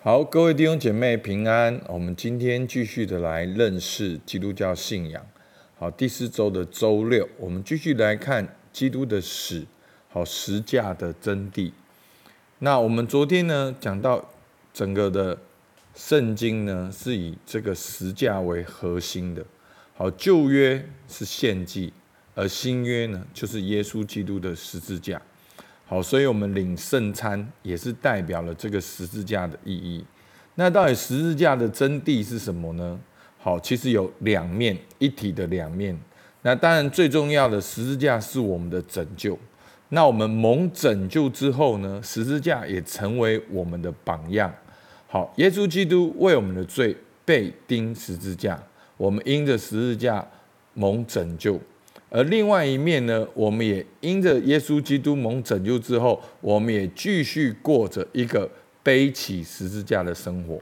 好，各位弟兄姐妹平安。我们今天继续的来认识基督教信仰。好，第四周的周六，我们继续来看基督的死，好，十架的真谛。那我们昨天呢讲到整个的圣经呢是以这个十架为核心的。好，旧约是献祭，而新约呢就是耶稣基督的十字架。好，所以我们领圣餐也是代表了这个十字架的意义。那到底十字架的真谛是什么呢？好，其实有两面，一体的两面。那当然最重要的，十字架是我们的拯救。那我们蒙拯救之后呢，十字架也成为我们的榜样。好，耶稣基督为我们的罪被钉十字架，我们因着十字架蒙拯救。而另外一面呢，我们也因着耶稣基督蒙拯救之后，我们也继续过着一个背起十字架的生活。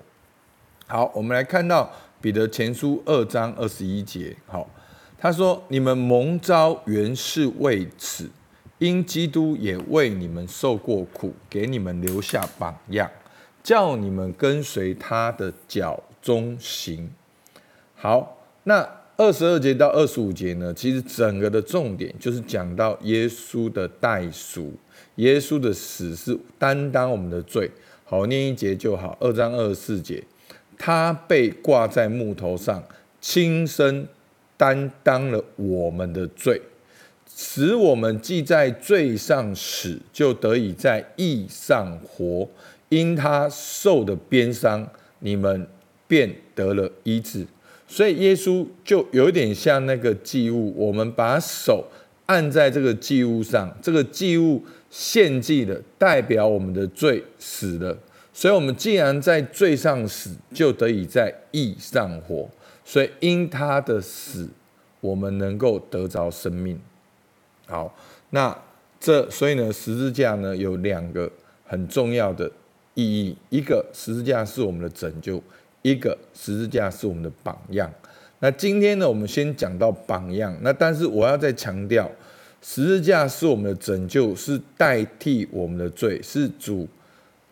好，我们来看到彼得前书二章二十一节。好，他说：“你们蒙召原是为此，因基督也为你们受过苦，给你们留下榜样，叫你们跟随他的脚踪行。”好，那。二十二节到二十五节呢，其实整个的重点就是讲到耶稣的代赎，耶稣的死是担当我们的罪。好，念一节就好。二章二十四节，他被挂在木头上，亲身担当了我们的罪，使我们既在罪上死，就得以在义上活。因他受的鞭伤，你们便得了医治。所以耶稣就有点像那个祭物，我们把手按在这个祭物上，这个祭物献祭的，代表我们的罪死了。所以，我们既然在罪上死，就得以在义上活。所以，因他的死，我们能够得着生命。好，那这所以呢，十字架呢有两个很重要的意义，一个十字架是我们的拯救。一个十字架是我们的榜样。那今天呢，我们先讲到榜样。那但是我要再强调，十字架是我们的拯救，是代替我们的罪，是主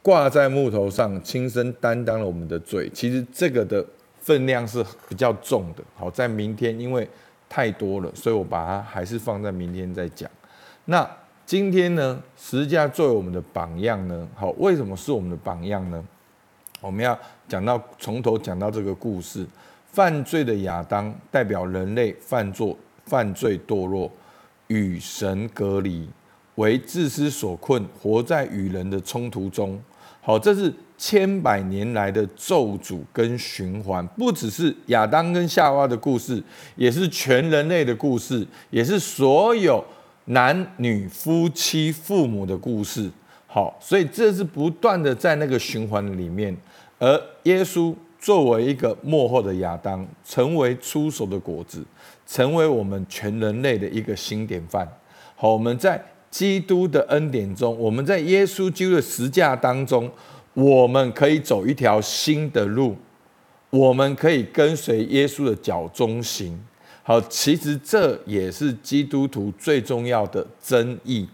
挂在木头上，亲身担当了我们的罪。其实这个的分量是比较重的。好，在明天因为太多了，所以我把它还是放在明天再讲。那今天呢，十字架作为我们的榜样呢，好，为什么是我们的榜样呢？我们要讲到从头讲到这个故事，犯罪的亚当代表人类犯罪、犯罪堕落，与神隔离，为自私所困，活在与人的冲突中。好，这是千百年来的咒诅跟循环，不只是亚当跟夏娃的故事，也是全人类的故事，也是所有男女夫妻父母的故事。好，所以这是不断的在那个循环里面。而耶稣作为一个幕后的亚当，成为出手的果子，成为我们全人类的一个新典范。好，我们在基督的恩典中，我们在耶稣基督的十架当中，我们可以走一条新的路，我们可以跟随耶稣的脚踪行。好，其实这也是基督徒最重要的真义。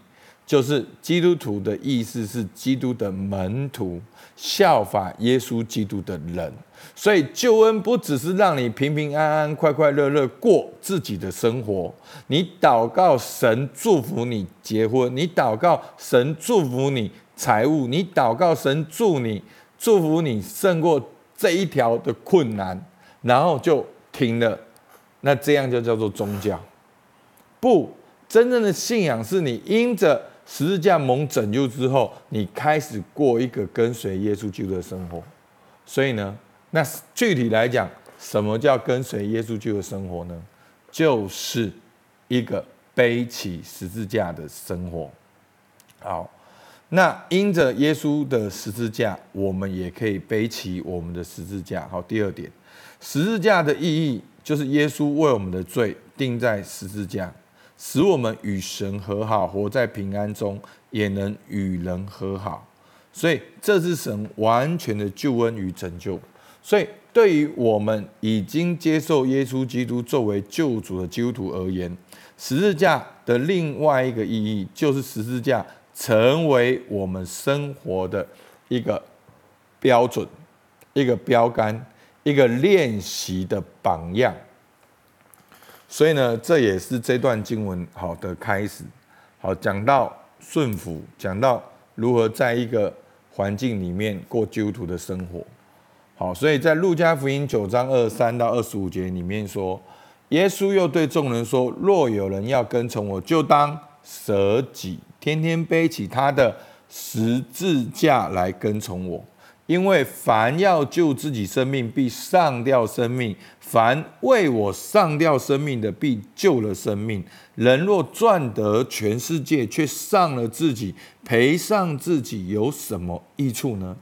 就是基督徒的意思是基督的门徒，效法耶稣基督的人。所以救恩不只是让你平平安安、快快乐乐过自己的生活，你祷告神祝福你结婚，你祷告神祝福你财务，你祷告神祝你祝福你胜过这一条的困难，然后就停了。那这样就叫做宗教。不，真正的信仰是你因着。十字架蒙拯救之后，你开始过一个跟随耶稣基督的生活。所以呢，那具体来讲，什么叫跟随耶稣基督的生活呢？就是一个背起十字架的生活。好，那因着耶稣的十字架，我们也可以背起我们的十字架。好，第二点，十字架的意义就是耶稣为我们的罪钉在十字架。使我们与神和好，活在平安中，也能与人和好。所以，这是神完全的救恩与拯救。所以，对于我们已经接受耶稣基督作为救主的基督徒而言，十字架的另外一个意义，就是十字架成为我们生活的一个标准，一个标杆，一个练习的榜样。所以呢，这也是这段经文好的开始。好，讲到顺服，讲到如何在一个环境里面过基督徒的生活。好，所以在路加福音九章二三到二十五节里面说，耶稣又对众人说：“若有人要跟从我，就当舍己，天天背起他的十字架来跟从我。因为凡要救自己生命，必上掉生命；凡为我上掉生命的，必救了生命。人若赚得全世界，却上了自己，赔上自己，有什么益处呢？”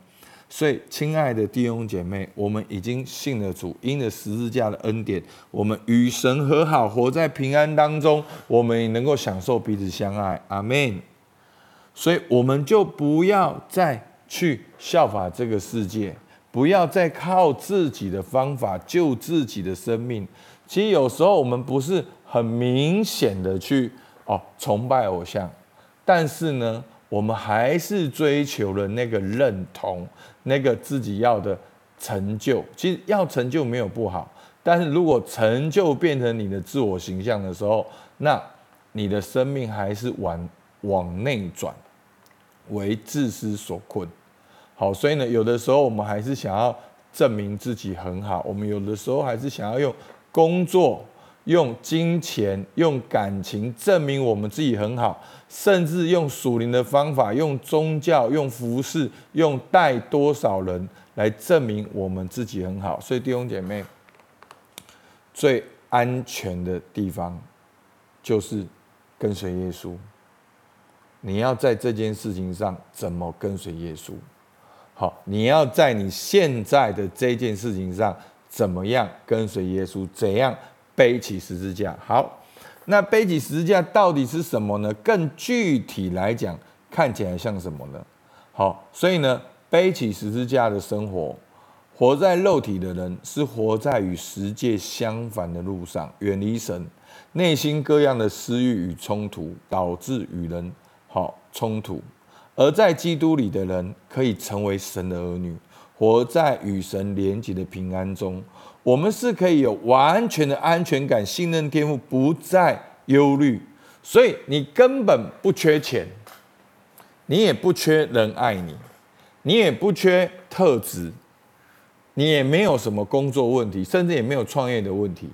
所以，亲爱的弟兄姐妹，我们已经信了主，因着十字架的恩典，我们与神和好，活在平安当中，我们也能够享受彼此相爱。阿门。所以，我们就不要再去效法这个世界，不要再靠自己的方法救自己的生命。其实，有时候我们不是很明显的去哦崇拜偶像，但是呢，我们还是追求了那个认同。那个自己要的成就，其实要成就没有不好，但是如果成就变成你的自我形象的时候，那你的生命还是往往内转，为自私所困。好，所以呢，有的时候我们还是想要证明自己很好，我们有的时候还是想要用工作、用金钱、用感情证明我们自己很好。甚至用属灵的方法，用宗教、用服饰、用带多少人来证明我们自己很好。所以弟兄姐妹，最安全的地方就是跟随耶稣。你要在这件事情上怎么跟随耶稣？好，你要在你现在的这件事情上怎么样跟随耶稣？怎样背起十字架？好。那背起十字架到底是什么呢？更具体来讲，看起来像什么呢？好，所以呢，背起十字架的生活，活在肉体的人是活在与世界相反的路上，远离神，内心各样的私欲与冲突，导致与人好冲突；而在基督里的人，可以成为神的儿女，活在与神连结的平安中。我们是可以有完全的安全感，信任天父，不再忧虑，所以你根本不缺钱，你也不缺人爱你，你也不缺特质，你也没有什么工作问题，甚至也没有创业的问题。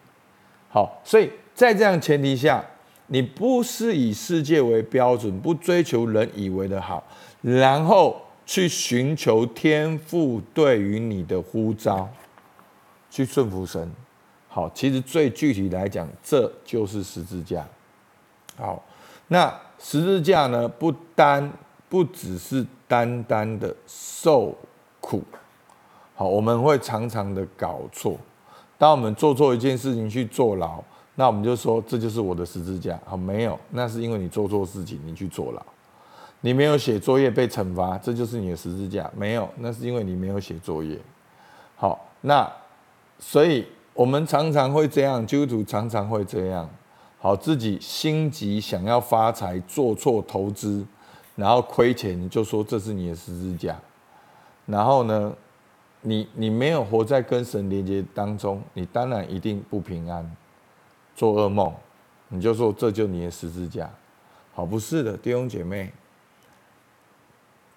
好，所以在这样前提下，你不是以世界为标准，不追求人以为的好，然后去寻求天父对于你的呼召。去顺服神，好，其实最具体来讲，这就是十字架。好，那十字架呢，不单不只是单单的受苦，好，我们会常常的搞错。当我们做错一件事情去坐牢，那我们就说这就是我的十字架。好，没有，那是因为你做错事情，你去坐牢。你没有写作业被惩罚，这就是你的十字架。没有，那是因为你没有写作业。好，那。所以，我们常常会这样，基督徒常常会这样，好，自己心急想要发财，做错投资，然后亏钱，就说这是你的十字架。然后呢，你你没有活在跟神连接当中，你当然一定不平安，做噩梦，你就说这就你的十字架。好，不是的，弟兄姐妹，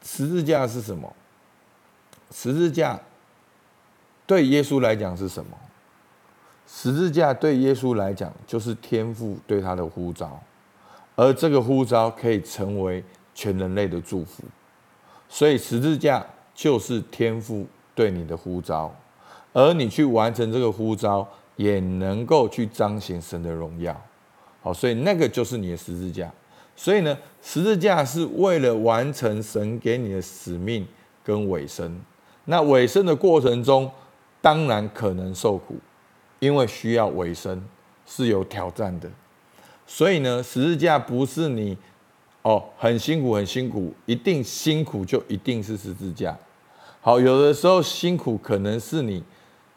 十字架是什么？十字架。对耶稣来讲是什么？十字架对耶稣来讲就是天父对他的呼召，而这个呼召可以成为全人类的祝福，所以十字架就是天父对你的呼召，而你去完成这个呼召，也能够去彰显神的荣耀。好，所以那个就是你的十字架。所以呢，十字架是为了完成神给你的使命跟尾声。那尾声的过程中，当然可能受苦，因为需要尾声是有挑战的，所以呢，十字架不是你哦很辛苦很辛苦，一定辛苦就一定是十字架。好，有的时候辛苦可能是你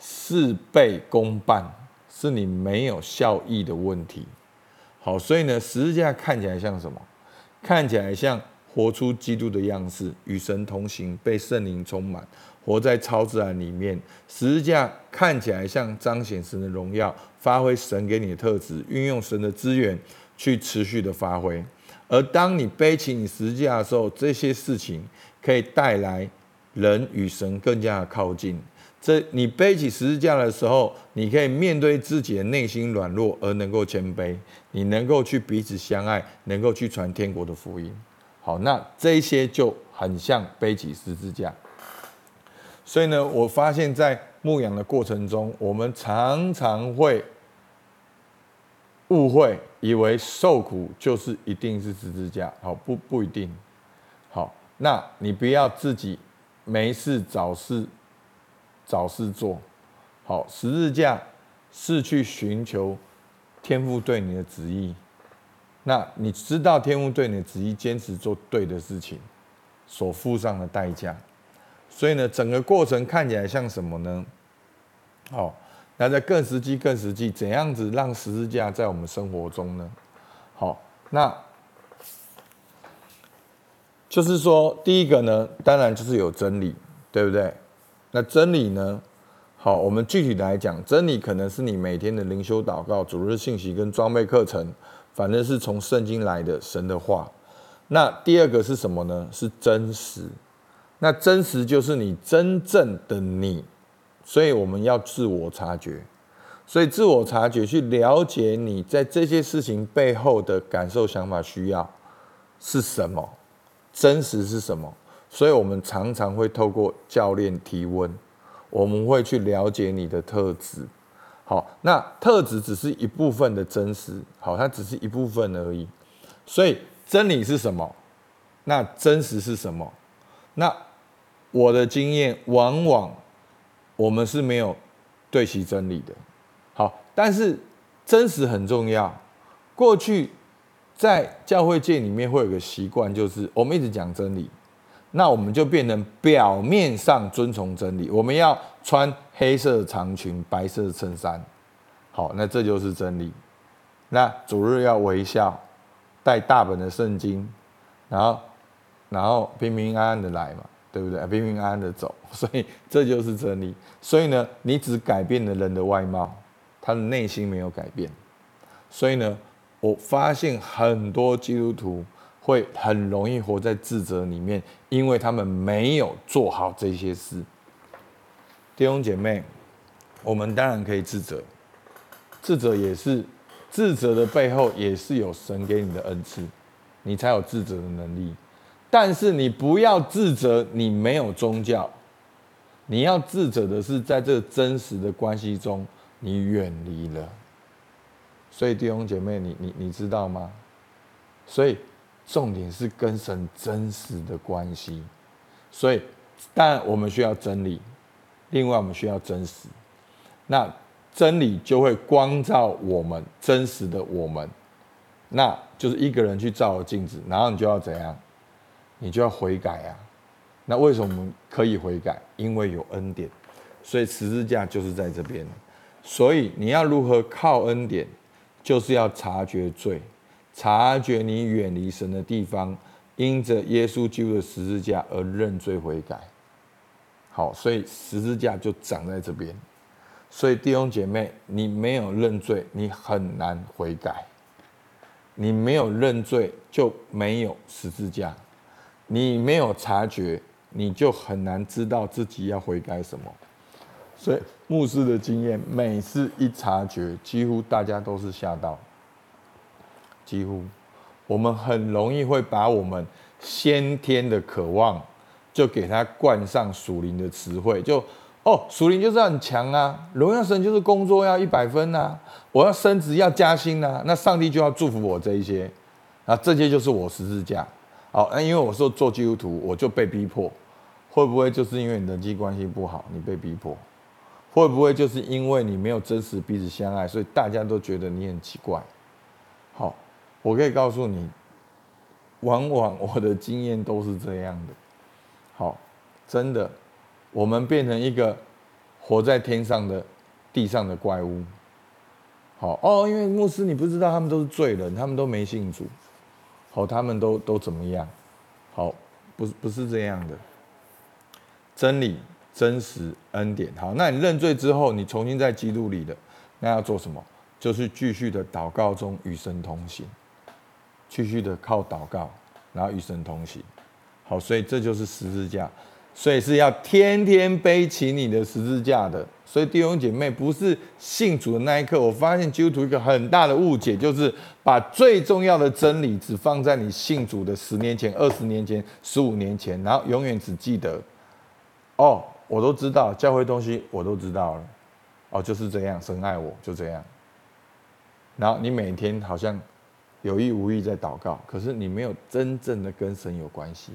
事倍功半，是你没有效益的问题。好，所以呢，十字架看起来像什么？看起来像活出基督的样式，与神同行，被圣灵充满。活在超自然里面。十字架看起来像彰显神的荣耀，发挥神给你的特质，运用神的资源去持续的发挥。而当你背起你十字架的时候，这些事情可以带来人与神更加的靠近。这你背起十字架的时候，你可以面对自己的内心软弱而能够谦卑，你能够去彼此相爱，能够去传天国的福音。好，那这些就很像背起十字架。所以呢，我发现，在牧养的过程中，我们常常会误会，以为受苦就是一定是十字架。好，不不一定。好，那你不要自己没事找事找事做。好，十字架是去寻求天父对你的旨意。那你知道天父对你的旨意，坚持做对的事情，所付上的代价。所以呢，整个过程看起来像什么呢？好，那在更实际、更实际，怎样子让十字架在我们生活中呢？好，那就是说，第一个呢，当然就是有真理，对不对？那真理呢？好，我们具体来讲，真理可能是你每天的灵修祷告、主日信息跟装备课程。反正是从圣经来的神的话。那第二个是什么呢？是真实。那真实就是你真正的你，所以我们要自我察觉。所以自我察觉，去了解你在这些事情背后的感受、想法、需要是什么，真实是什么。所以我们常常会透过教练提问，我们会去了解你的特质。好，那特质只是一部分的真实，好，它只是一部分而已。所以真理是什么？那真实是什么？那我的经验，往往我们是没有对齐真理的。好，但是真实很重要。过去在教会界里面会有个习惯，就是我们一直讲真理。那我们就变成表面上遵从真理，我们要穿黑色长裙、白色衬衫，好，那这就是真理。那主日要微笑，带大本的圣经，然后，然后平平安安的来嘛，对不对？平平安安的走，所以这就是真理。所以呢，你只改变了人的外貌，他的内心没有改变。所以呢，我发现很多基督徒。会很容易活在自责里面，因为他们没有做好这些事。弟兄姐妹，我们当然可以自责，自责也是自责的背后也是有神给你的恩赐，你才有自责的能力。但是你不要自责，你没有宗教，你要自责的是在这个真实的关系中，你远离了。所以弟兄姐妹，你你你知道吗？所以。重点是跟神真实的关系，所以当然我们需要真理，另外我们需要真实，那真理就会光照我们真实的我们，那就是一个人去照镜子，然后你就要怎样？你就要悔改啊！那为什么我们可以悔改？因为有恩典，所以十字架就是在这边，所以你要如何靠恩典？就是要察觉罪。察觉你远离神的地方，因着耶稣基督的十字架而认罪悔改。好，所以十字架就长在这边。所以弟兄姐妹，你没有认罪，你很难悔改。你没有认罪，就没有十字架。你没有察觉，你就很难知道自己要悔改什么。所以牧师的经验，每次一察觉，几乎大家都是吓到。几乎，我们很容易会把我们先天的渴望，就给他冠上属灵的词汇，就哦，属灵就是很强啊，荣耀神就是工作要一百分啊，我要升职要加薪啊，那上帝就要祝福我这一些，啊，这些就是我十字架。好，那因为我说做基督徒，我就被逼迫，会不会就是因为你人际关系不好，你被逼迫？会不会就是因为你没有真实彼此相爱，所以大家都觉得你很奇怪？好。我可以告诉你，往往我的经验都是这样的。好，真的，我们变成一个活在天上的、地上的怪物。好哦，因为牧师你不知道，他们都是罪人，他们都没信主。好，他们都都怎么样？好，不是不是这样的。真理真实恩典。好，那你认罪之后，你重新在基督里的，那要做什么？就是继续的祷告中与神同行，继续的靠祷告，然后与神同行。好，所以这就是十字架，所以是要天天背起你的十字架的。所以弟兄姐妹，不是信主的那一刻，我发现基督徒一个很大的误解，就是把最重要的真理只放在你信主的十年前、二十年前、十五年前，然后永远只记得，哦，我都知道教会东西，我都知道了，哦，就是这样，神爱我，就这样。然后你每天好像有意无意在祷告，可是你没有真正的跟神有关系。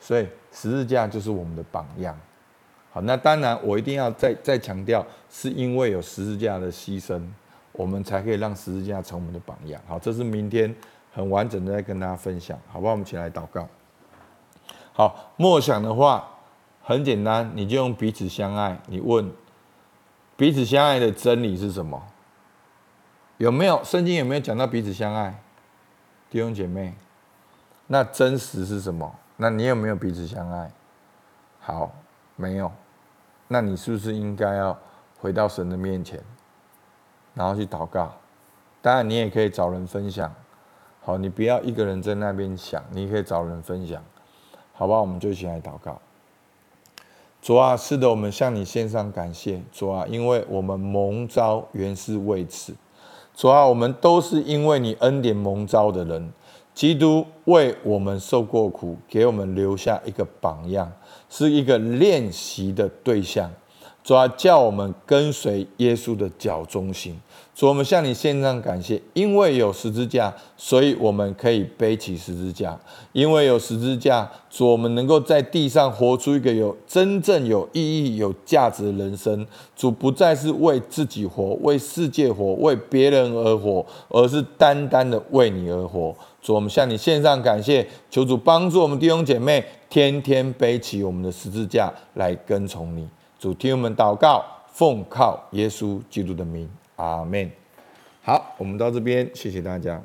所以十字架就是我们的榜样。好，那当然我一定要再再强调，是因为有十字架的牺牲，我们才可以让十字架成我们的榜样。好，这是明天很完整的在跟大家分享，好不好？我们起来祷告。好，默想的话很简单，你就用彼此相爱。你问彼此相爱的真理是什么？有没有圣经有没有讲到彼此相爱？弟兄姐妹，那真实是什么？那你有没有彼此相爱？好，没有，那你是不是应该要回到神的面前，然后去祷告？当然，你也可以找人分享。好，你不要一个人在那边想，你可以找人分享，好吧？我们就一起来祷告。主啊，是的，我们向你献上感谢。主啊，因为我们蒙召原是为此。主啊，我们都是因为你恩典蒙召的人。基督为我们受过苦，给我们留下一个榜样，是一个练习的对象。主要，叫我们跟随耶稣的脚中心。主，我们向你献上感谢，因为有十字架，所以我们可以背起十字架。因为有十字架，主，我们能够在地上活出一个有真正有意义、有价值的人生。主不再是为自己活、为世界活、为别人而活，而是单单的为你而活。主，我们向你献上感谢，求主帮助我们弟兄姐妹，天天背起我们的十字架来跟从你。主，听我们祷告，奉靠耶稣基督的名。阿门。好，我们到这边，谢谢大家。